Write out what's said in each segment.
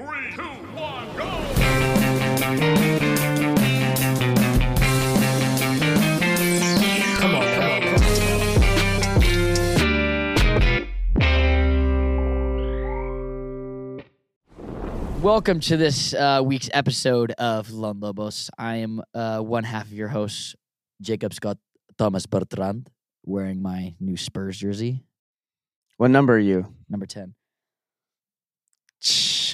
Three, two, one, go! Come on, come on, come on. Welcome to this uh, week's episode of Lone Lobos. I am uh, one half of your host, Jacob Scott Thomas Bertrand, wearing my new Spurs jersey, What number are you? number 10.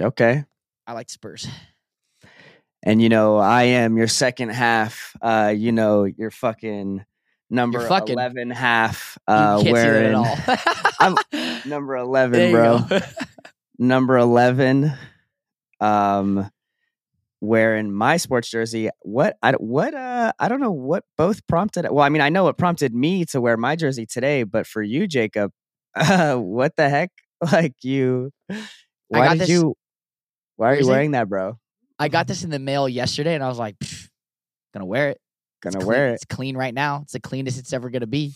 Okay. I like Spurs. And you know, I am your second half. Uh, you know, your fucking number fucking- eleven half. Uh, see wearing all. number There eleven, you bro. go. number eleven. Um, wearing my sports jersey. What? I don't- what? Uh, I don't know what both prompted. Well, I mean, I know what prompted me to wear my jersey today, but for you, Jacob, uh, what the heck? Like you? Why got did this- you? Why are you wearing that, bro? I got this in the mail yesterday, and I was like, gonna wear it. Gonna clean- wear it. It's clean right now. It's the cleanest it's ever gonna be.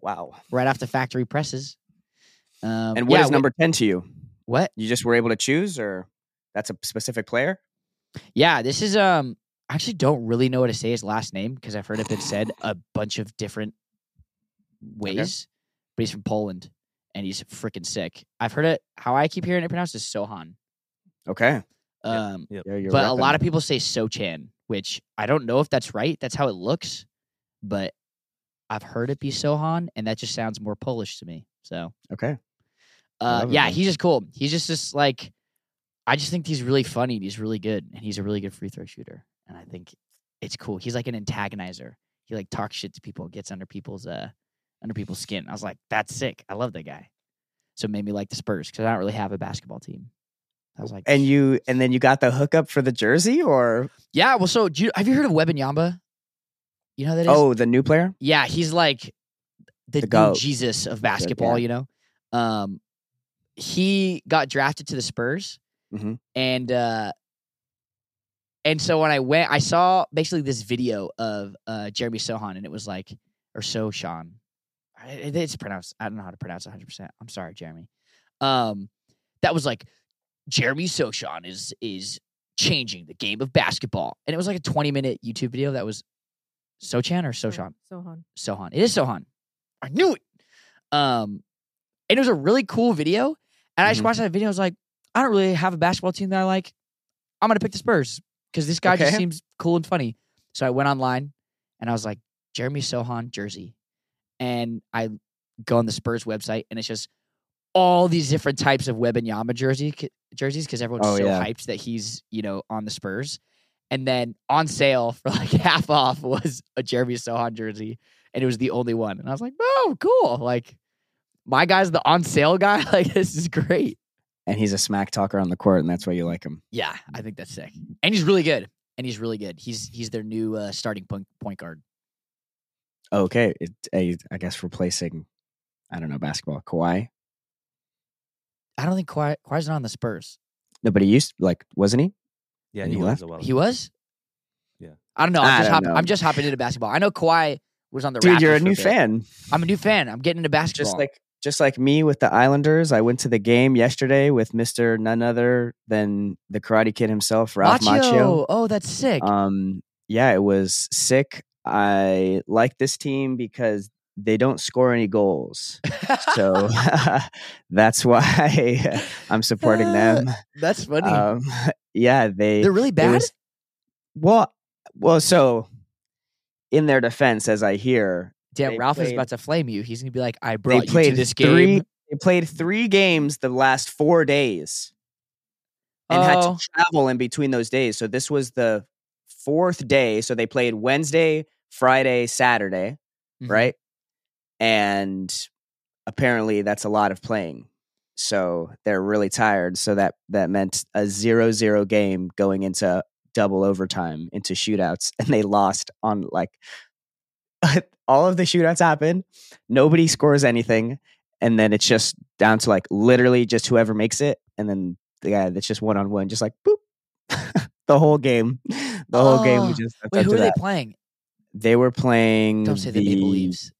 Wow. Right after factory presses. Um, And what is yeah, wh- number 10 to you? What? You just were able to choose or that's a specific player? Yeah, this is um. I actually don't really know what to say his last name because I've heard it been said a bunch of different ways. But he's from Poland, and he's freaking sick. I've heard it. How I keep hearing it pronounced is Sohan. Okay. Um, Yeah, you're but a lot of people say Sochan, which I don't know if that's right. That's how it looks, but I've heard it be Sohan, and that just sounds more Polish to me. So, Okay. Uh, yeah, he's just cool. He's just just like, I just think he's really funny. and He's really good, and he's a really good free throw shooter. And I think it's cool. He's like an antagonizer. He like talks shit to people, gets under people's uh under people's skin. I was like, that's sick. I love that guy. So it made me like the Spurs because I don't really have a basketball team. I was like, And you and then you got the hookup for the jersey or Yeah, well, so do you, have you heard of Wembanyama? You know that is? oh, the new player? yeah, he's like the, The new. Jesus of basketball. You know, um, he got drafted to the Spurs, Mhm. and uh, and so when I went, I saw basically this video of uh Jeremy Sohan, and it was like or Soshan. I- it- It's pronounced. I don't know how to pronounce it 100. percent I'm sorry, Jeremy. Um, that was like Jeremy Soshan is is changing the game of basketball, and it was like a 20 minute YouTube video that was Sochan or Soshan. Sohan. Sohan. It is Sohan. I knew it. Um, and it was a really cool video. And I just Mhm. watched that video. I was like, I don't really have a basketball team that I like. I'm gonna pick the Spurs because this guy just seems cool and funny. So I went online and I was like, Jeremy Sohan jersey, and I go on the Spurs website and it's just all these different types of Wembanyama jersey jerseys because everyone's Oh, so yeah. hyped that he's you know on the Spurs. And then on sale for like half off was a Jeremy Sohan jersey, and it was the only one. And I was like, "Oh, cool! Like my guy's the on sale guy. Like this is great." And he's a smack talker on the court and that's why you like him. Yeah, I think that's sick, and he's really good. And he's really good. He's he's their new uh, starting point point guard. Okay. It, I, I guess replacing I don't know, basketball. Kawhi. I don't think Kawhi, Kawhi's not on the Spurs. No, but he used wasn't wasn't he? Yeah, he he was left? a while. He was. Yeah. I don't know. I I'm just don't hopping, know. I'm just hopping into basketball. I know Kawhi was on the. Dude, you're a new bit. fan. I'm a new fan. I'm getting into basketball. Just like just like me with the Islanders, I went to the game yesterday with Mr. none other than the Karate Kid himself, Ralph Macchio. Oh, that's sick. Um, yeah, it was sick. I like this team because they don't score any goals, so that's why I'm supporting them. that's funny. Um, yeah, they They're really bad. was- well, well, so in their defense, as I hear, they Ralph is about to flame you. He's gonna be like, "I brought you played to this three. game." They played three games the last four days, and had Oh. to travel in between those days. So this was the fourth day. So they played Wednesday, Friday, Saturday, Mhm. right? And apparently, that's a lot of playing. so they're really tired. So that that meant a zero-zero game going into double overtime into shootouts, and they lost on like all of the shootouts happen. Nobody scores anything, and then it's just down to like literally just whoever makes it, and then the guy that's just one on one, just like boop, the whole game. The whole game Oh, was just Wait, who are they that. playing? They were playing. Don't say the Maple Leaves.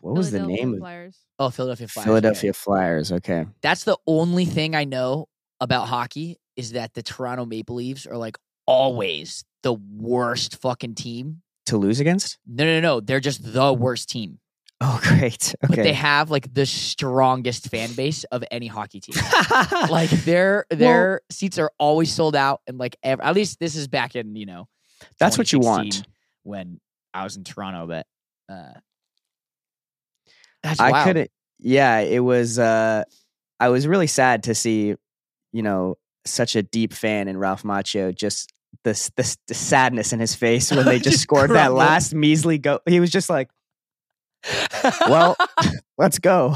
What was the name of Flyers. Oh, Philadelphia Flyers. okay. Philadelphia Flyers? Okay. That's the only thing I know about hockey is that the Toronto Maple Leafs are like always the worst fucking team. To lose against? No, no, no. They're just the worst team. Oh, great. But they have like the strongest fan base of any hockey team. like their their seats are always sold out and like ev- at least this is back in, you know, That's what you want. when I was in Toronto, but uh that's I wild. couldn't. Yeah, it was. uh I was really sad to see, you know, such a deep fan in Ralph Macchio. Just this, this, the sadness in his face when they just, Just scored that last measly go. He was just like, "Well, let's go."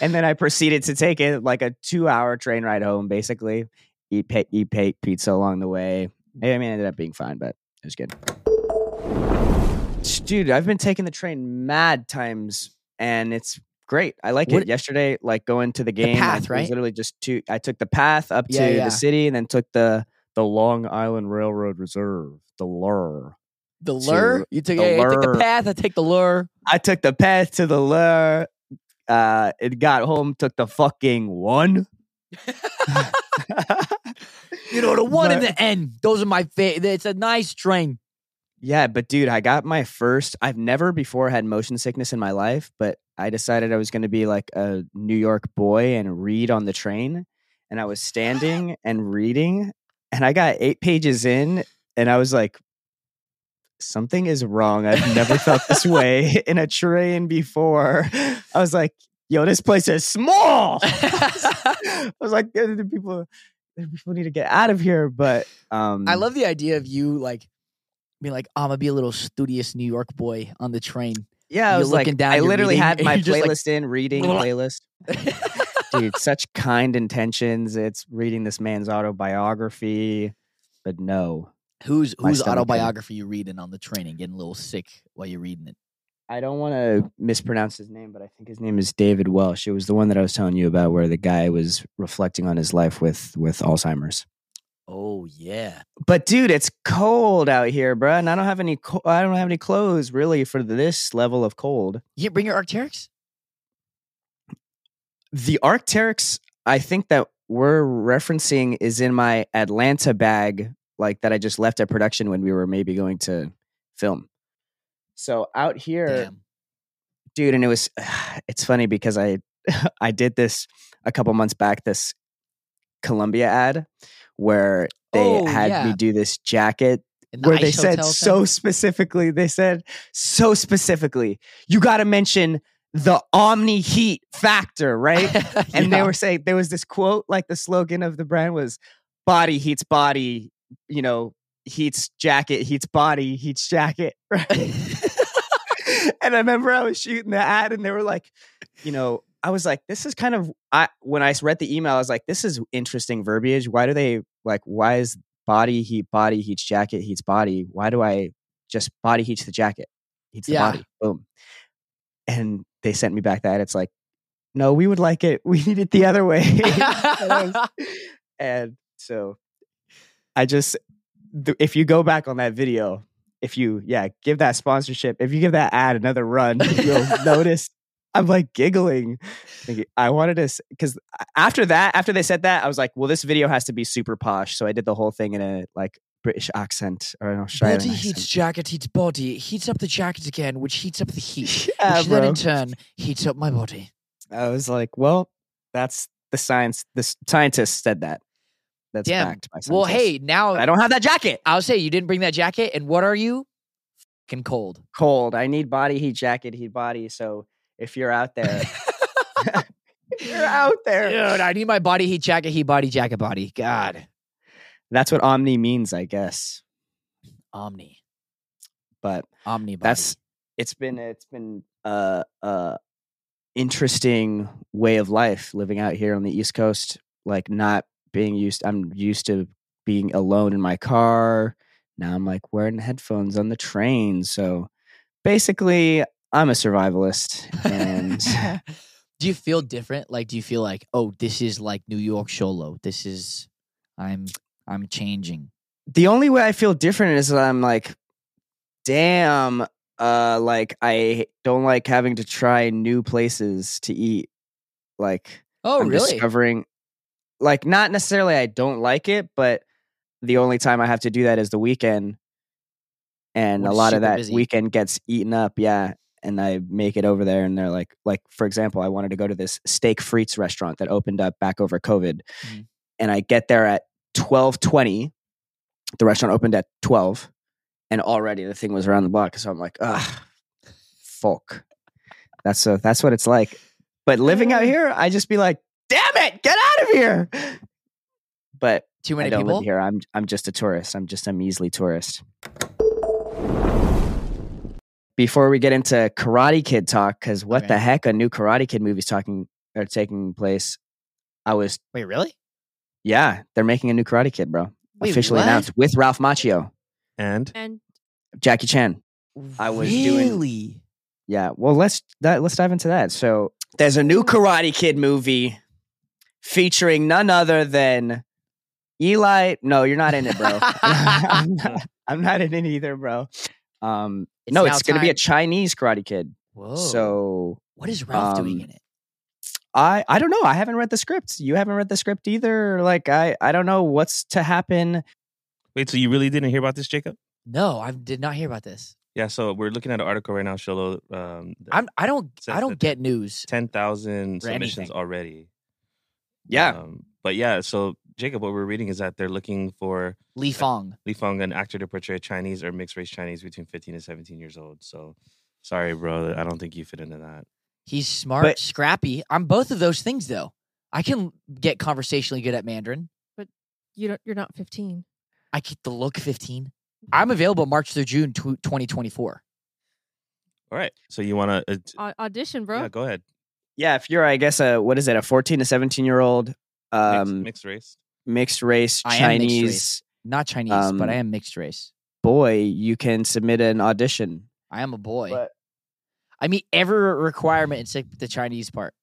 And then I proceeded to take it like a two-hour train ride home, basically. Eat, pa- eat pa- pizza along the way. I mean, it ended up being fine, but it was good. Dude, I've been taking the train mad times, and it's great. I like What- it. Yesterday, like going to the game, I- path, was right? literally just two. I took the path up Yeah, to yeah. the city, and then took the the Long Island Railroad Reserve, the lure. the lure? You took, the yeah, you took the path, I take the lure. I took the path to the lure. Uh, it got home, took the fucking one. You know, the one and the end. Those are my favorite. It's a nice train. Yeah, but dude, I got my first. I've never before had motion sickness in my life, but I decided I was going to be like a New York boy and read on the train. And I was standing and reading, and I got eight pages in, and I was like, something is wrong. I've never felt this way in a train before. I was like, yo, this place is small. I was like, the people, the people need to get out of here. But um, I love the idea of you like being like, I'm gonna be a little studious New York boy on the train. Yeah, I was like, looking down, I literally reading, had my you're like, playlist in, reading playlist. Dude, such kind intentions. It's reading this man's autobiography, but no, Whose My whose autobiography you reading on the train and getting a little sick while you're reading it? I don't want to mispronounce his name, but I think his name is David Welsh. It was the one that I was telling you about, where the guy was reflecting on his life with with Alzheimer's. Oh yeah. But dude, it's cold out here, bruh, and I don't have any. Co- I don't have any clothes really for this level of cold. You bring your Arcteryx? The Arcteryx, I think that we're referencing is in my Atlanta bag, like that I just left at production when we were maybe going to film. So out here, Damn. dude, and it was it's funny because I I did this a couple months back, this Columbia ad where they Oh, had me do this jacket the where they said so thing? specifically, they said so specifically, you got to mention the omni heat factor, right? And they were saying there was this quote, like the slogan of the brand was "Body heats body," you know, heats jacket, heats body, heats jacket, right? and I remember I was shooting the ad, and they were like, you know, I was like, this is kind of I when I read the email, I was like, this is interesting verbiage. Why do they like? Why is body heat body heats jacket heats body? Why do I just body heats the jacket heats the Yeah. body? Boom. And they sent me back that it's like, no, we would like it. We need it the other way. and, I was- and so I just if you go back on that video, if you yeah give that sponsorship, if you give that ad another run, you'll notice I'm like giggling. Thinking- I wanted to because after that, after they said that, I was like, well, this video has to be super posh. So I did the whole thing in a like British accent or an Australian Body accent. heats jacket heats body. It heats up the jacket again, which heats up the heat. Yeah, which then in turn heats up my body. I was like, well, that's the science. The scientist said that. That's Damn. backed by Well, hey, now I don't have that jacket. I'll say you didn't bring that jacket, and what are you? Fucking cold. Cold. I need body heat, jacket heat, body. So if you're out there, if you're out there. Dude, I need my body heat jacket, heat body, jacket body. God. That's what omni means, I guess. Omni. But Omni body. that's it's been it's been uh uh interesting way of life living out here on the East Coast. Like not being used. I'm used to being alone in my car. Now I'm like wearing headphones on the train. So basically, I'm a survivalist, and do you feel different? Like, do you feel like, oh, this is like New York Xolo? This is I'm I'm changing. the only way I feel different is that I'm like, damn, uh, like I don't like having to try new places to eat. Like Oh, I'm really? discovering, like not necessarily I don't like it, but the only time I have to do that is the weekend, and When a lot of that busy. weekend gets eaten up. Yeah. And I make it over there, and they're like, like for example, I wanted to go to this steak frites restaurant that opened up back over COVID, Mhm. and I get there at twelve twenty. The restaurant opened at twelve, and already the thing was around the block. So I'm like, ah, fuck. That's so. That's what it's like. But living out here, I just be like, damn it, get out of here. But Too I many don't people. live here. I'm I'm just a tourist. I'm just a measly tourist. Before we get into Karate Kid talk, because what the heck, a new Karate Kid movie's talking or taking place. I was Wait, really? yeah, they're making a new Karate Kid, bro. Wait, Officially what? announced with Ralph Macchio, And And Jackie Chan. I was doing- really? Yeah. Well, let's that, let's dive into that. So there's a new Karate Kid movie featuring none other than Eli. No, you're not in it, bro. I'm, not, I'm not in it either, bro. Um, It's no, it's going to be a Chinese Karate Kid. Whoa. So what is Ralph doing um, in it? I I don't know. I haven't read the script. You haven't read the script either. Like I I don't know what's to happen. wait, so you really didn't hear about this, Jacob? No, I did not hear about this. Yeah, so we're looking at an article right now, Xolo. Um, I'm. I don't. I don't get news. ten thousand For submissions anything. already. Yeah. Um, but yeah, so Jacob, what we're reading is that they're looking for Li Fong. Li Feng, an actor to portray Chinese or mixed race Chinese between 15 and 17 years old. So sorry, bro. I don't think you fit into that. He's smart, But- scrappy. I'm both of those things though. I can get conversationally good at Mandarin. But you don't. You're not 15. I keep the look 15. I'm available March through June 2024. All right. So you want to? Uh, t- audition, bro. yeah, go ahead. Yeah, if you're I guess a what is it a 14 to 17 year old Mixed, um mixed race. Mixed race I am mixed Chinese race. Not Chinese, but I Um, am mixed race. boy, you can submit an audition. I am a boy. But- I meet every requirement except the Chinese part.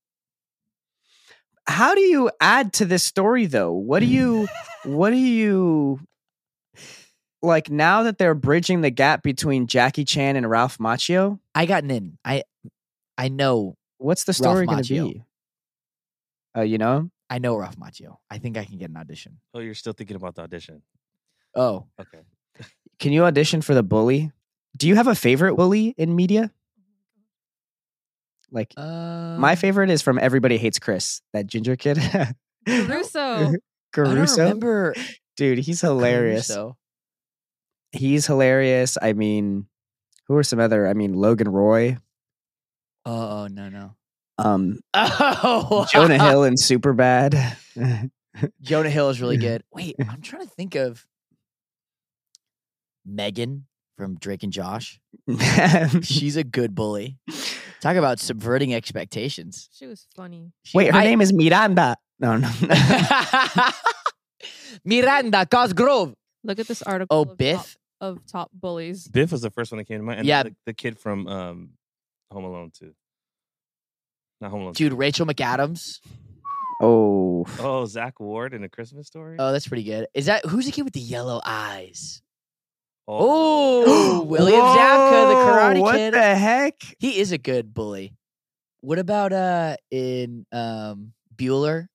How do you add to this story though? What do you what do you like now that they're bridging the gap between Jackie Chan and Ralph Macchio? I got in. I I know What's the Ralph story going to Macchio. be? Oh, you know? I know Ralph Macchio. I think I can get an audition. Oh, you're still thinking about the audition. Oh, Okay. Can you audition for the bully? Do you have a favorite bully in media? Like uh, my favorite is from Everybody Hates Chris, that ginger kid. Caruso. I don't Caruso. remember Dude, he's hilarious. Caruso. He's hilarious. I mean, who are some other? I mean, Logan Roy, Oh, oh no no. Um, Oh, Jonah Hill in Superbad. Jonah Hill is really good. Wait, I'm trying to think of Megan from Drake and Josh. She's a good bully. Talk about subverting expectations. She was funny. She- Wait, her I- name is Miranda. No, no. Miranda Cosgrove. Look at this article. Oh, of top- Biff. of top bullies. Biff was the first one that came to mind. And Yeah. The, the kid from um, Home Alone too. Not Home Alone. Dude, 2. Rachel McAdams. oh, Oh, Zach Ward in A Christmas Story. Oh, that's pretty good. Is that who's the kid with the yellow eyes? Oh, Oh, William Zabka, the Karate what Kid. What the heck? He is a good bully. What about uh in um Bueller?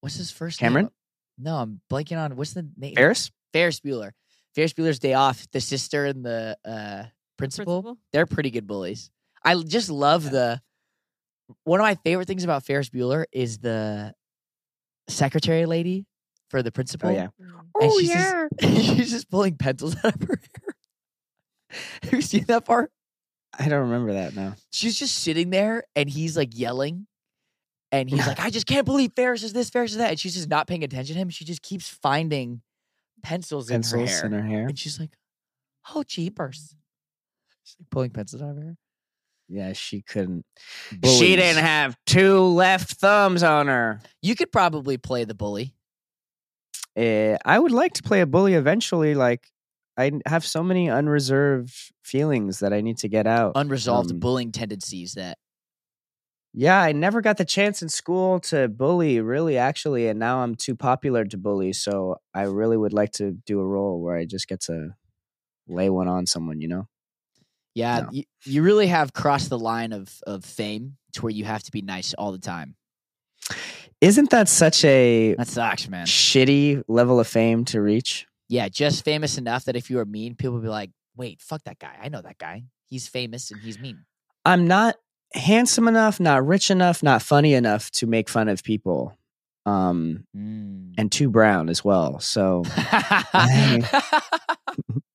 What's his first Cameron? name? No, I'm blanking on what's the name? Ferris? Ferris Bueller. Ferris Bueller's Day Off. The sister and the uh principal. Principal. They're pretty good bullies. I just love the. One of my favorite things about Ferris Bueller is the secretary lady for the oh, principal. Mm. Oh yeah. And she's Just, she's just pulling pencils out of her hair. Have you seen that part? I don't remember that now. She's just sitting there and he's like yelling. And he's like, I just can't believe Ferris is this, Ferris is that. And she's just not paying attention to him. She just keeps finding pencils, in her hair. in her hair. And she's like, oh, jeepers. She's like pulling pencils out of her hair. Yeah, she couldn't. She didn't have two left thumbs on her. You could probably play the bully. Eh, I would like to play a bully eventually. Like, I have so many unreserved feelings that I need to get out. Unresolved Um, bullying tendencies that Yeah, I never got the chance in school to bully, really, actually, and now I'm too popular to bully. So I really would like to do a role where I just get to lay one on someone. You know? Yeah, No. you, you really have crossed the line of of fame to where you have to be nice all the time. Isn't that such a That sucks, man. shitty level of fame to reach? Yeah, just famous enough that if you were mean, people would be like, "Wait, fuck that guy. I know that guy. He's famous and he's mean." I'm not handsome enough, not rich enough, not funny enough to make fun of people. Um, Mm. and too brown as well. So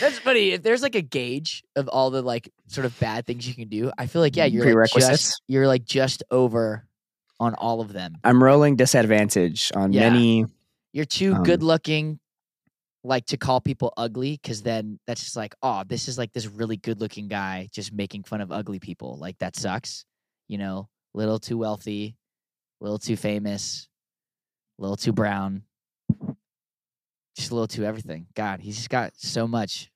That's funny. If there's like a gauge of all the like sort of bad things you can do, I feel like yeah, you're like just you're like just over on all of them. I'm rolling disadvantage on Yeah. many. You're too Um, good looking, like to call people ugly, because then that's just like, oh, this is like this really good looking guy just making fun of ugly people. Like that sucks. You know, little too wealthy, little too famous, little too brown, just a little too everything. God, he's just got so much.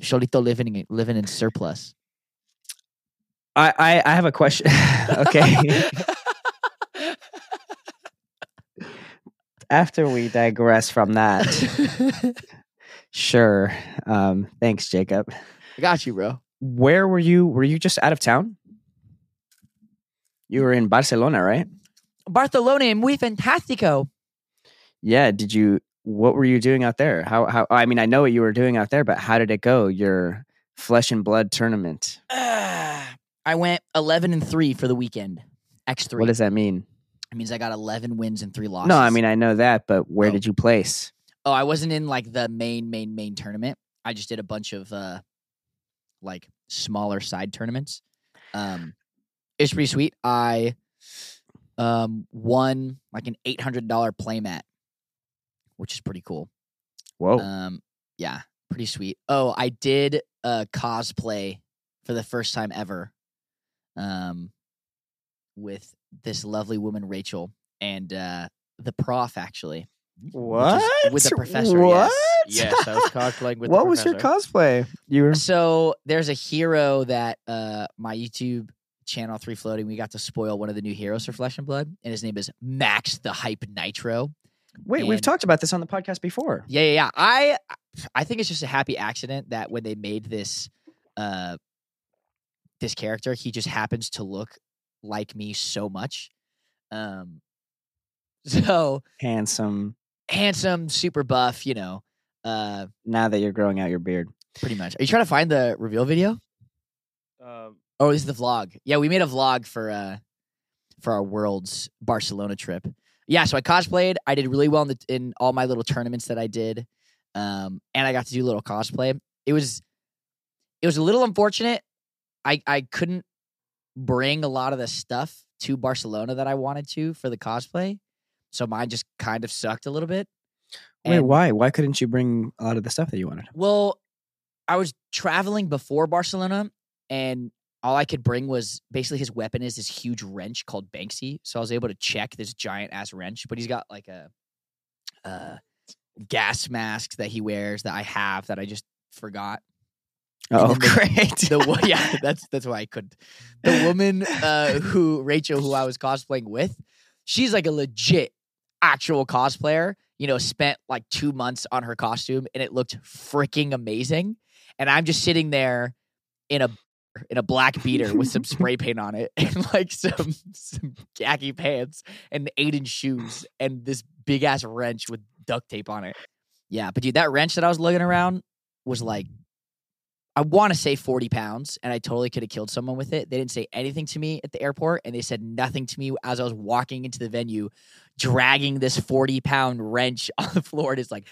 Cholito living living in surplus. I, I, I have a question. okay. After we digress from that, sure. Um, thanks, Jacob. I got you, bro. Where were you? Were you just out of town? You were in Barcelona, right? Barcelona, muy fantástico. Yeah. Did you? What were you doing out there? How? How? I mean, I know what you were doing out there, but how did it go? Your flesh and blood tournament. I went 11 and 3 for the weekend. X3. What does that mean? It means I got 11 wins and 3 losses. No, I mean I know that, but where Oh. did you place? oh, I wasn't in like the main main main tournament. I just did a bunch of uh like smaller side tournaments. Um it's pretty sweet. I um won like an $800 playmat, which is pretty cool. Whoa. Um, yeah, pretty sweet. Oh, I did a cosplay for the first time ever. Um, with this lovely woman Rachel and uh the prof actually. what? with the professor? What? Yes. Yes, I was cosplaying with. what the was your cosplay? You were So there's a hero that uh my YouTube channel Three Floating. We got to spoil one of the new heroes for Flesh and Blood, and his name is Max the Hype Nitro. Wait. We've talked about this on the podcast before. Yeah, yeah, yeah. I I think it's just a happy accident that when they made this uh this character, he just happens to look like me so much. Um so Handsome. handsome, super buff, you know. Uh Now that you're growing out your beard. pretty much. Are you trying to find the reveal video? Um, Oh, this is the vlog. Yeah, we made a vlog for uh for our world's Barcelona trip. Yeah, so I cosplayed. I did really well in the in all my little tournaments that I did. Um and I got to do a little cosplay. It was it was a little unfortunate. I I couldn't bring a lot of the stuff to Barcelona that I wanted to for the cosplay. So mine just kind of sucked a little bit. Wait, And- why? Why couldn't you bring a lot of the stuff that you wanted? well, I was traveling before Barcelona, and all I could bring was basically his weapon is this huge wrench called Banksy. So I was able to check this giant ass wrench, but he's got like a uh, gas mask that he wears that I have that I just forgot. Oh, the- great. The yeah, that's that's why I couldn't. The woman uh, who Rachel, who I was cosplaying with, she's like a legit actual cosplayer. You know, spent like two months on her costume, and it looked freaking amazing. And I'm just sitting there in a in a black beater with some spray paint on it, and like some some khaki pants and Aiden shoes, and this big ass wrench with duct tape on it. Yeah, but dude, that wrench that I was lugging around was like I want to say 40 pounds, and I totally could have killed someone with it. They didn't say anything to me at the airport, and they said nothing to me as I was walking into the venue, dragging this 40 pound wrench on the floor. And it's like,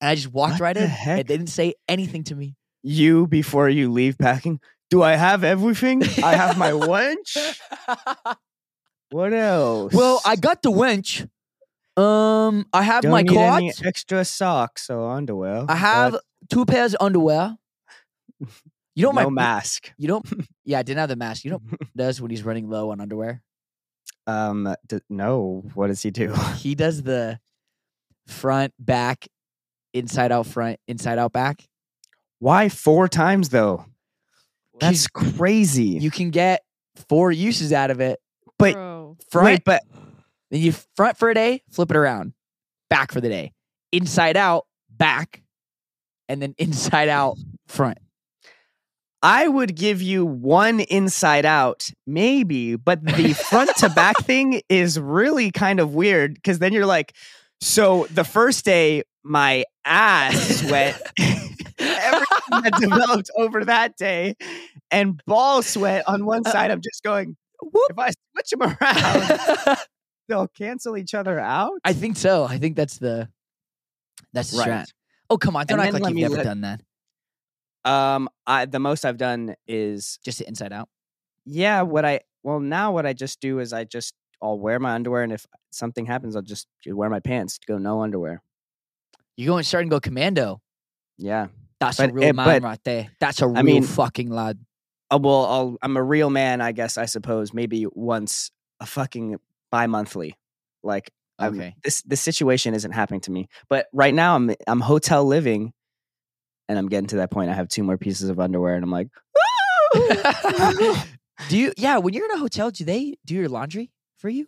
and I just walked What right in, heck? and they didn't say anything to me. You before you leave packing. Do I have everything? I have my wench. What else? well, I got the winch. Um, I have don't my need any extra socks or underwear. I have but two pairs of underwear. You don't no my mask. You don't. Yeah, I didn't have the mask. You know what does when he's running low on underwear? Um, d- no. What does he do? He does the front, back, inside out, front, inside out, back. Why four times though? That's crazy. You can get four uses out of it. But- Bro. Front, Wait, but then you front for a day, flip it around, back for the day, inside out, back, and then inside out, front. I would give you one inside out, maybe, but the front to back thing is really kind of weird because then you're like, so the first day, my ass sweat, everything that developed over that day, and ball sweat on one side. I'm just going, if I switch them around, they'll cancel each other out. I think so. I think that's the that's the Right. strat. Oh come on! Don't And act like you've never let- done that. Um, I the most I've done is Just the inside out. yeah. What I well now what I just do is I just I'll wear my underwear, and if something happens, I'll just wear my pants go no underwear. You're going start and go commando. Yeah. That's a real it- man but- right there. That's a real mean- fucking lad. Uh, well, I'll, I'm a real man, I guess. I suppose maybe once a fucking bi-monthly. Like I'm- Okay. this this situation isn't happening to me, but right now I'm I'm hotel living, and I'm getting to that point. I have two more pieces of underwear, and I'm like, do you? Yeah, when you're in a hotel, do they do your laundry for you?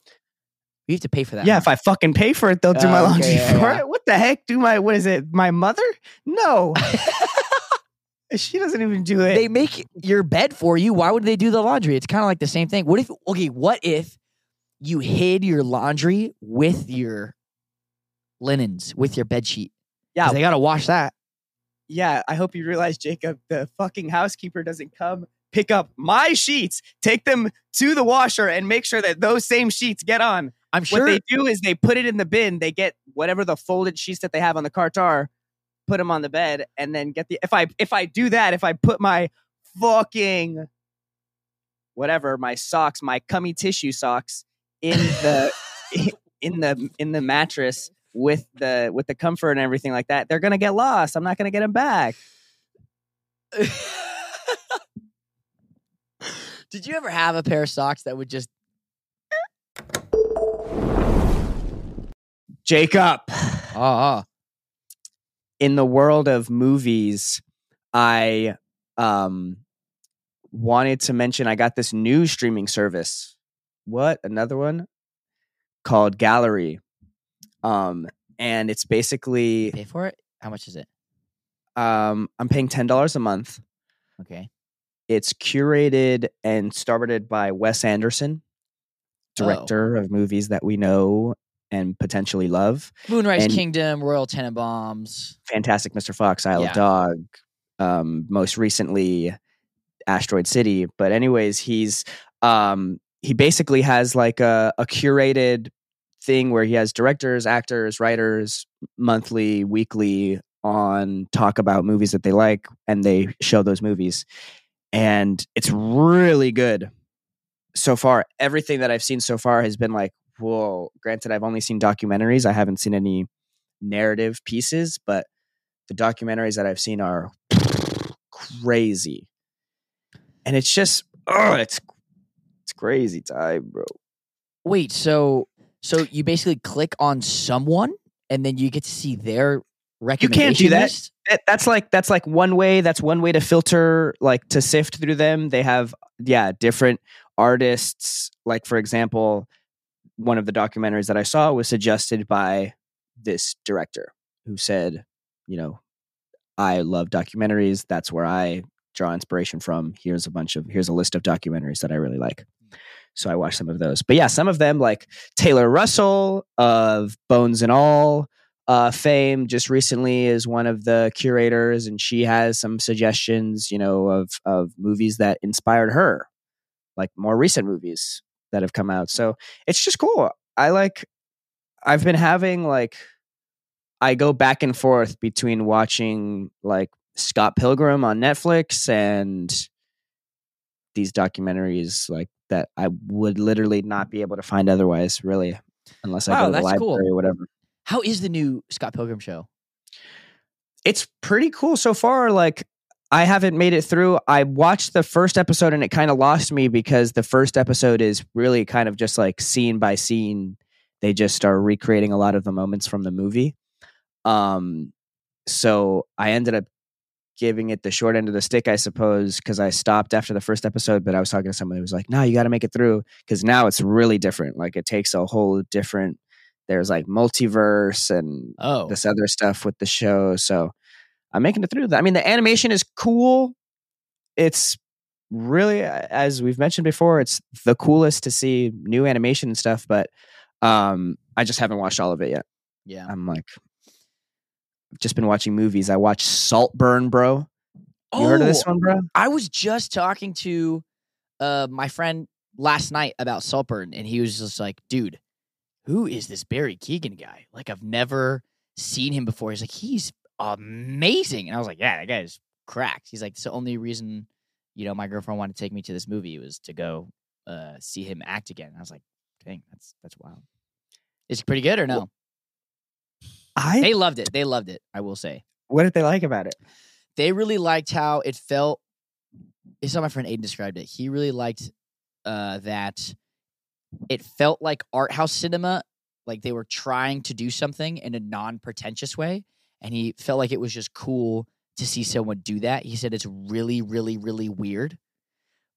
You have to pay for that. yeah, huh? if I fucking pay for it, they'll do Oh, my okay, laundry yeah, for yeah. it. What the heck? Do my what is it? My mother? No, she doesn't even do it. they make your bed for you. Why would they do the laundry? It's kind of like the same thing. What if? Okay, what if you hid your laundry with your linens, with your bed sheet? 'Cause yeah, they gotta wash that. yeah. I hope you realize, Jacob, the fucking housekeeper doesn't come pick up my sheets, take them to the washer, and make sure that those same sheets get on. I'm sure. What they do is they put it in the bin. They get whatever the folded sheets that they have on the cart are, put them on the bed, and then get the. If I if I do that, if I put my fucking whatever my socks, my cummy tissue socks in the in the in the mattress with the with the comfort and everything like that, they're gonna get lost. I'm not gonna get them back. Did you ever have a pair of socks that would just? Jacob. Oh, in the world of movies, I um wanted to mention I got this new streaming service. What? Another one called Gallery. Um and it's basically pay for it. How much is it? um I'm paying $10 a month. Okay. It's curated and started by Wes Anderson, Oh. director of movies that we know and potentially love. Moonrise And- Kingdom, Royal Tenenbaums. Fantastic Mr. Fox, Isle Yeah. of Dog, um, most recently Asteroid City. But anyways, he's um, he basically has like a, a curated thing where he has directors, actors, writers, monthly, weekly on talk about movies that they like, and they show those movies, and it's really good so far. Everything that I've seen so far has been like, whoa. Granted, I've only seen documentaries. I haven't seen any narrative pieces, but the documentaries that I've seen are crazy. And it's just oh, it's it's crazy time, bro. Wait, so so you basically click on someone and then you get to see their You can't do that. That- That's like that's like one way. That's one way to filter, like to sift through them. They have yeah different artists. Like for example, one of the documentaries that I saw was suggested by this director who said, you know, I love documentaries. That's where I draw inspiration from. Here's a bunch of here's a list of documentaries that I really like. So I watched some of those. But yeah, some of them like Taylor Russell of Bones and All uh, fame just recently is one of the curators, and she has some suggestions, you know, of of movies that inspired her, like more recent movies that have come out. So it's just cool. I like. I've been having like, I go back and forth between watching like Scott Pilgrim on Netflix and these documentaries like that I would literally not be able to find otherwise, really, unless I Wow, go to the that's cool. library or whatever How is the new Scott Pilgrim show? it's pretty cool so far. Like I haven't made it through. I watched the first episode and it kind of lost me because the first episode is really kind of just like scene by scene. They just are recreating a lot of the moments from the movie. Um, so I ended up giving it the short end of the stick, I suppose, because I stopped after the first episode. But I was talking to someone who was like, "No, you got to make it through," because now it's really different. Like it takes a whole different. There's like multiverse and Oh, this other stuff with the show. So I'm making it through that. I mean, the animation is cool. It's really, as we've mentioned before, it's the coolest to see new animation and stuff. But um, I just haven't watched all of it yet. yeah. I'm like, I've just been watching movies. I watched Saltburn, bro. You heard of this Oh, one, bro? I was just talking to uh, my friend last night about Saltburn, and he was just like, dude, who is this Barry Keoghan guy? Like, I've never seen him before. He's like, he's amazing. And I was like, yeah, that guy's cracked. He's like, it's the only reason, you know, my girlfriend wanted to take me to this movie was to go uh, see him act again. I was like, dang, that's that's wild. Is he pretty good or no? I They loved it. They loved it. I will say. what did they like about it? they really liked how it felt. It's how my friend Aiden described it. He really liked uh, that it felt like art house cinema, like they were trying to do something in a non-pretentious way, and he felt like it was just cool to see someone do that. He said it's really, really, really weird,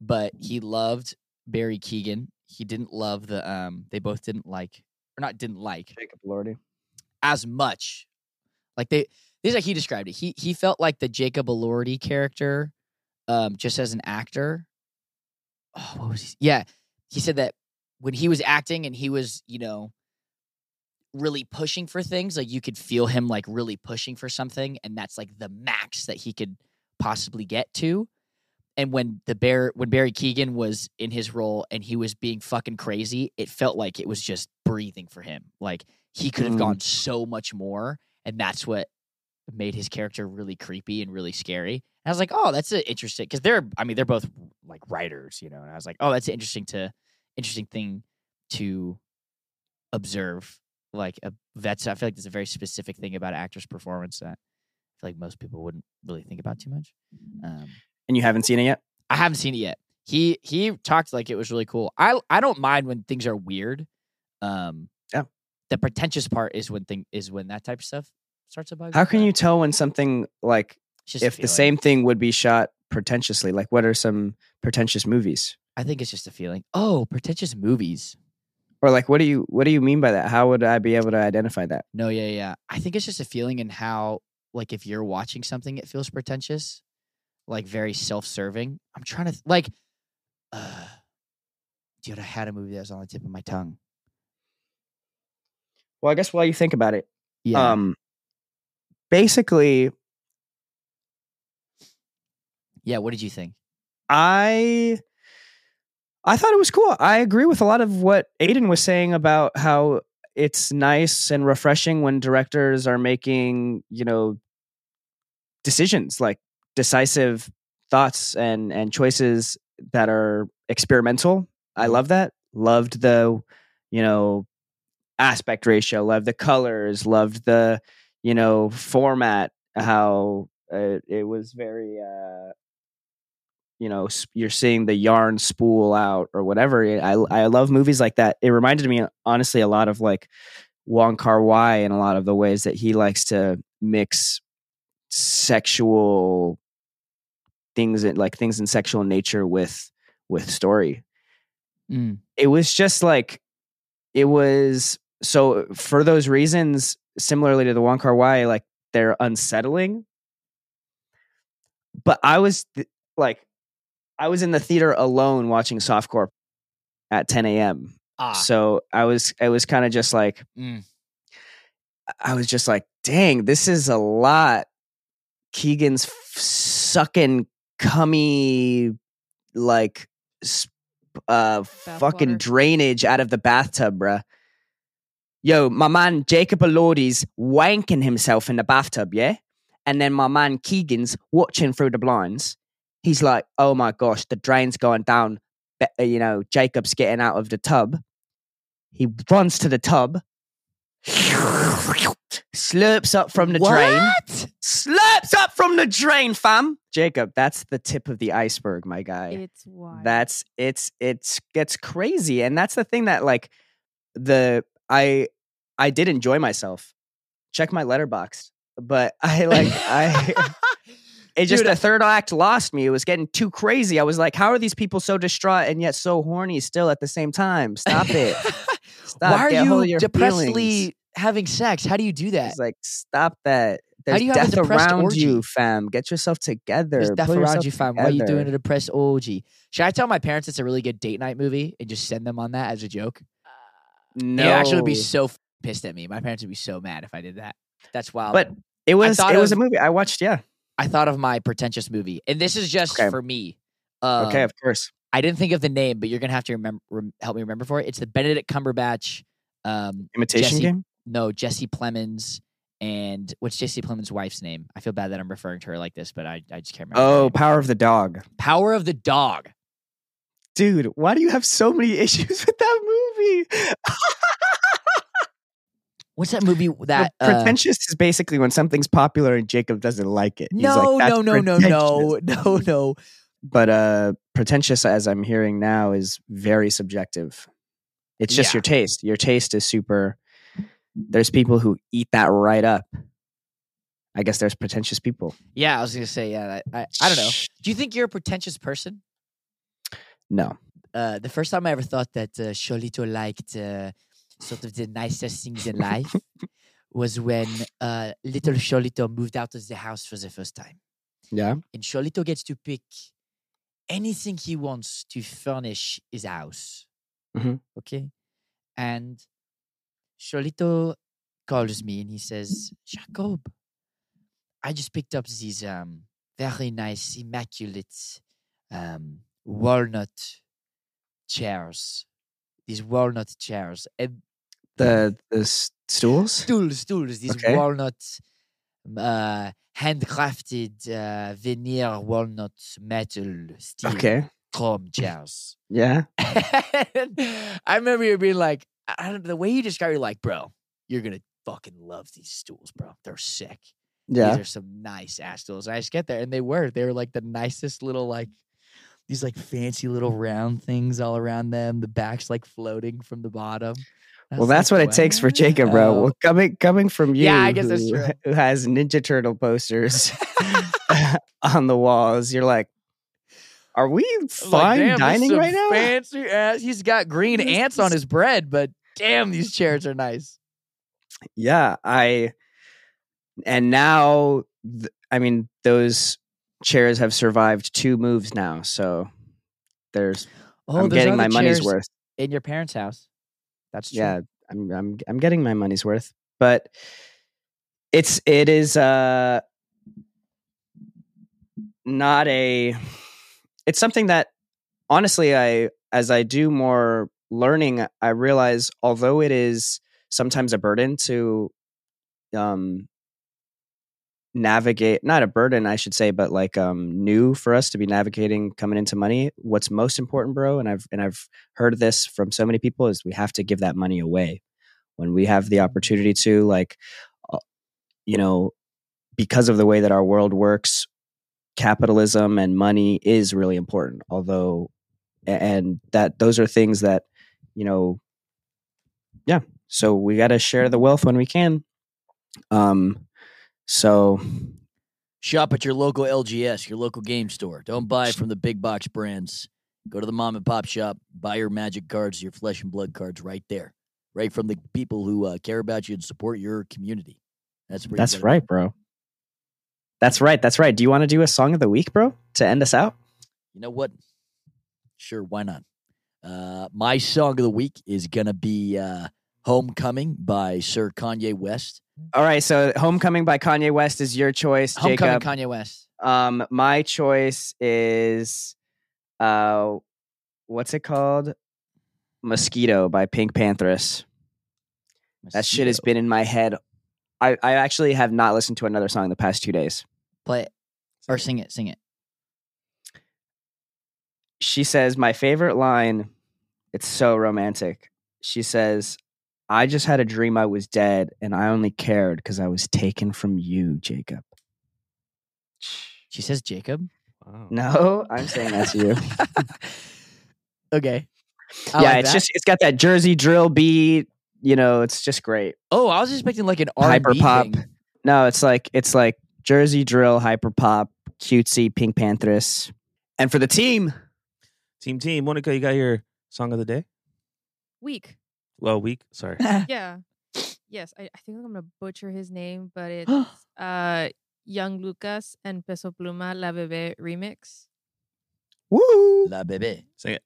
but he loved Barry Keoghan. He didn't love the um. They both didn't like, or not didn't like Jacob Elordi. as much. Like they this is like he described it. He he felt like the Jacob Elordi character, um, just as an actor. Oh, what was he? Yeah, he said that when he was acting and he was, you know, really pushing for things, like you could feel him like really pushing for something, and that's like the max that he could possibly get to. And when the bear when Barry Keoghan was in his role and he was being fucking crazy, it felt like it was just breathing for him. Like he could have Mm. gone so much more, and that's what made his character really creepy and really scary. And I was like, oh, that's interesting because they're I mean they're both like writers, you know. And I was like, oh, that's interesting to interesting thing to observe. Like a that's I feel like there's a very specific thing about actor's performance that I feel like most people wouldn't really think about too much. Um, And you haven't seen it yet? I haven't seen it yet. He he talked like it was really cool. I I don't mind when things are weird. Um, Yeah. The pretentious part is when thing is when that type of stuff starts to bug. How can you tell when something like just if the same thing would be shot pretentiously? Like, what are some pretentious movies? I think it's just a feeling. Oh, pretentious movies. Or like, what do you what do you mean by that? How would I be able to identify that? No, yeah, yeah. I think it's just a feeling in how, like, if you're watching something, it feels pretentious, like very self-serving. I'm trying to th- like, uh, dude. I had a movie that was on the tip of my tongue. Well, I guess while you think about it, Yeah. um, basically, yeah. What did you think? I I thought it was cool. I agree with a lot of what Aiden was saying about how it's nice and refreshing when directors are making, you know, decisions like decisive thoughts and and choices that are experimental. I love that. Loved the, you know, aspect ratio, loved the colors, loved the, you know, format how uh, it was very uh you know you're seeing the yarn spool out or whatever i i love movies like that. It reminded me honestly a lot of like Wong Kar Wai in a lot of the ways that he likes to mix sexual things in like things in sexual nature with with story. Mm. it was just like it was so for those reasons similarly to the Wong Kar Wai like they're unsettling. But I was th- like I was in the theater alone watching softcore at 10 a.m. Ah, So I was I was kind of just like Mm. I was just like, dang, this is a lot. Keoghan's f- sucking cummy like s- uh fucking water. drainage out of the bathtub, bruh. Yo, my man Jacob Elordi's wanking himself in the bathtub, yeah? And then my man Keoghan's watching through the blinds. He's like, oh my gosh, the drain's going down. Uh, You know, Jacob's getting out of the tub. He runs to the tub, slurps up from the drain. Slurps up from the drain, fam. Jacob, that's the tip of the iceberg, my guy. It's wild. That's it's it's gets crazy, and that's the thing that like the I I did enjoy myself. Check my Letterboxd, but I like I. It just Dude, the third act lost me. It was getting too crazy. I was like, "How are these people so distraught and yet so horny still at the same time? Stop it! Stop. Why are Get a hold of you depressedly feelings." having sex? How do you do that? It's like, stop that. There's do you have a depressed around orgy? you, fam. Get yourself together. There's death around you, fam. Why are you doing a depressed orgy? Should I tell my parents it's a really good date night movie and just send them on that as a joke? No, They actually would be so f- pissed at me. My parents would be so mad if I did that. That's wild. But it was thought it was a movie I watched. Yeah. I thought of my pretentious movie, and this is just Okay. for me. Um, okay, of course. I didn't think of the name, but you're gonna have to remember rem- help me remember for it. It's the Benedict Cumberbatch. Um, Imitation Jesse- game. no, Jesse Plemons, and what's Jesse Plemons' wife's name? I feel bad that I'm referring to her like this, but I, I just can't remember. Oh. Power of the Dog. Power of the Dog. Dude, why do you have so many issues with that movie? What's that movie that? uh, pretentious is basically when something's popular and Jacob doesn't like it. He's like, no, "That's no, no, no, no, no, no. But uh pretentious as I'm hearing now is very subjective. It's just Yeah. your taste. Your taste is super there's people who eat that right up. I guess there's pretentious people. Yeah, I was gonna say, yeah. I, I, I don't know. Do you think you're a pretentious person? No. Uh, the first time I ever thought that uh, Cholito liked uh, sort of the nicest things in life was when uh, little Cholito moved out of the house for the first time. Yeah. And Cholito gets to pick anything he wants to furnish his house. Mhm. Okay. And Cholito calls me and he says, Jacob, I just picked up these um, very nice, immaculate um, walnut chairs. These walnut chairs. And The the stools? stools, stools, these Okay. walnut, uh, handcrafted uh, veneer walnut metal steel Okay. chrome chairs. Yeah. I remember you being like, I don't know, the way you describe it, like, bro, you're gonna fucking love these stools, bro. They're sick. Yeah. These are some nice ass stools. And I just get there, and they were. They were like the nicest little like these like fancy little round things all around them. The back's like floating from the bottom. Well, that's like, what it takes for Jacob, bro. wow. Well, coming coming from you, Yeah, I guess that's true. who has Ninja Turtle posters on the walls, you're like, are we was like, fine "Damn, dining right now? Fancy ass. He's got green ants on his bread, but damn, these chairs are nice. Yeah, I. And now, th- I mean, those chairs have survived two moves now, so there's Oh, I'm getting my money's worth. in your parents' house. That's true. yeah i'm i'm i'm getting my money's worth but it's it is uh not a it's something that honestly i as i do more learning i realize although it is sometimes a burden to um navigate not a burden i should say but like um new for us to be navigating coming into money what's most important bro and i've and i've heard this from so many people is we have to give that money away. When we have the opportunity to like uh, you know because of the way that our world works capitalism and money is really important although and that those are things that you know yeah so we got to share the wealth when we can. Um so Shop at your local LGS, your local game store. Don't buy from the big box brands. Go to the mom and pop shop. Buy your magic cards, your flesh and blood cards right there, right from the people who uh, care about you and support your community. That's that's right bro that's right that's right do you want to do a song of the week bro to end us out You know what? Sure, why not? Uh, my song of the week is gonna be uh, "Homecoming" by Sir Kanye West. All right so homecoming by kanye west is your choice Homecoming jacob Kanye West. Um, my choice is, uh, what's it called? Mosquito by PinkPantheress. That shit has been in my head. I, I actually have not listened to another song in the past two days. Play it. Or sing it, sing it. She says, My favorite line, it's so romantic. She says, I just had a dream I was dead, and I only cared because I was taken from you, Jacob. She says Jacob. Wow. No, I'm saying that's you. Okay. I yeah, like it's that. just it's got that Jersey drill beat. You know, it's just great. Oh, I was expecting like an R Hyper pop. No, it's like it's like Jersey drill, hyper pop, cutesy, PinkPantheress. And for the team, Team Team, Monica, you got your song of the day? Week. Well, week. Sorry. Yeah. Yes, I, I think I'm gonna butcher his name, but it's uh Young Lucas and Peso Pluma La Bebe remix. woo! La bebe. Sing it.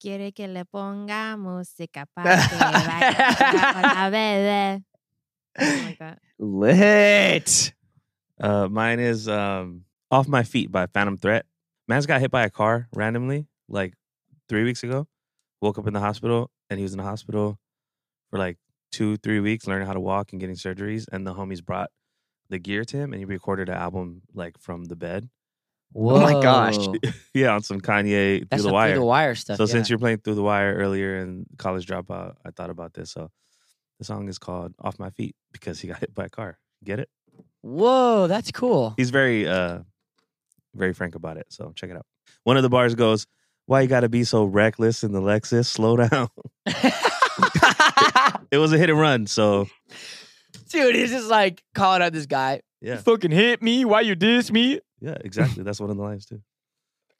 Quiere que le ponga música para que baile con la bebé. Like that. Lit. Uh, mine is um, Off My Feet by Phantom Threat. Man's got hit by a car randomly like three weeks ago. Woke up in the hospital and he was in the hospital for like two, three weeks learning how to walk and getting surgeries. And the homies brought the gear to him and he recorded an album like from the bed. Whoa. Oh my gosh. yeah, on some Kanye That's through the wire. through the wire stuff. so yeah. since you're playing through the wire earlier in college dropout, I thought about this. So the song is called Off My Feet because he got hit by a car. Get it? Whoa, that's cool. He's very uh very frank about it. So check it out. One of the bars goes, Why you gotta be so reckless in the Lexus? Slow down. it was a hit and run, so Dude, he's just like calling out this guy. yeah. Fucking hit me. Why you diss me? Yeah, exactly. That's one of the lines too.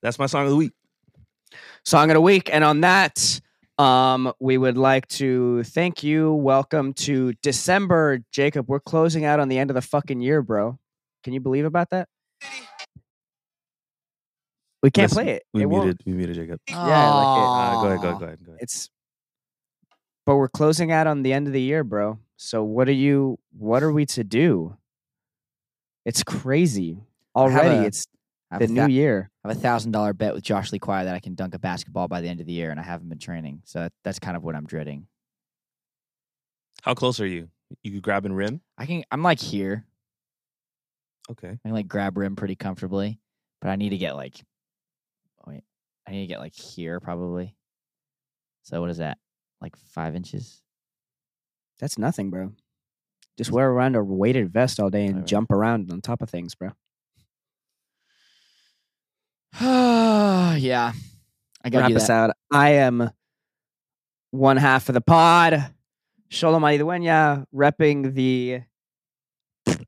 That's my song of the week. Song of the week. And on that, um, we would like to thank you. Welcome to December, Jacob. We're closing out on the end of the fucking year, bro. Can you believe about that? We can't Listen, play it. We It won't. muted we muted Jacob. Yeah, like it- Uh, go ahead, go ahead, go ahead, go ahead. It's but we're closing out on the end of the year, bro. So what are you what are we to do? It's crazy. Already a- it's the new thou- year. I have a thousand dollar bet with Josh Lee Choir that I can dunk a basketball by the end of the year, and I haven't been training, so that, that's kind of what I'm dreading. How close are you? You grabbing rim? I can. I'm like here. Okay. I can like grab rim pretty comfortably, but I need to get like. I need to get like here probably. So what is that? Like five inches? That's nothing, bro. Just wear around a weighted vest all day and Alright. jump around on top of things, bro. yeah, I gotta Wrap us out. I am one half of the pod. Xolo Maridueña, repping the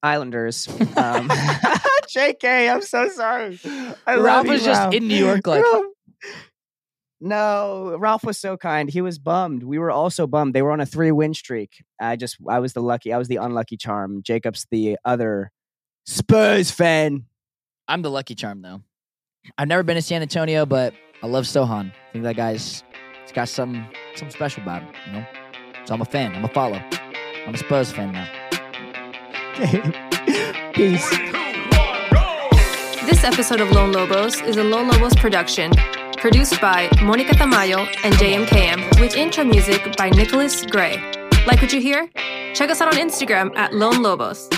Islanders. Um, JK, I'm so sorry. I love Ralph you, was just in New York, like No, Ralph was so kind. He was bummed. We were also bummed. They were on a three win streak. I just, I was the lucky, I was the unlucky charm. Jacob's the other Spurs fan. I'm the lucky charm though. I've never been to San Antonio, but I love Sochan. I think that guy's he's got some something special about him, you know. So I'm a fan. I'm a follow. I'm a Spurs fan now. Peace. Three, two, one, go! This episode of Lone Lobos is a Lone Lobos production, produced by Monica Tamayo and JMKM, with intro music by Nicklaus Gray. Like what you hear? Check us out on Instagram at Lone Lobos.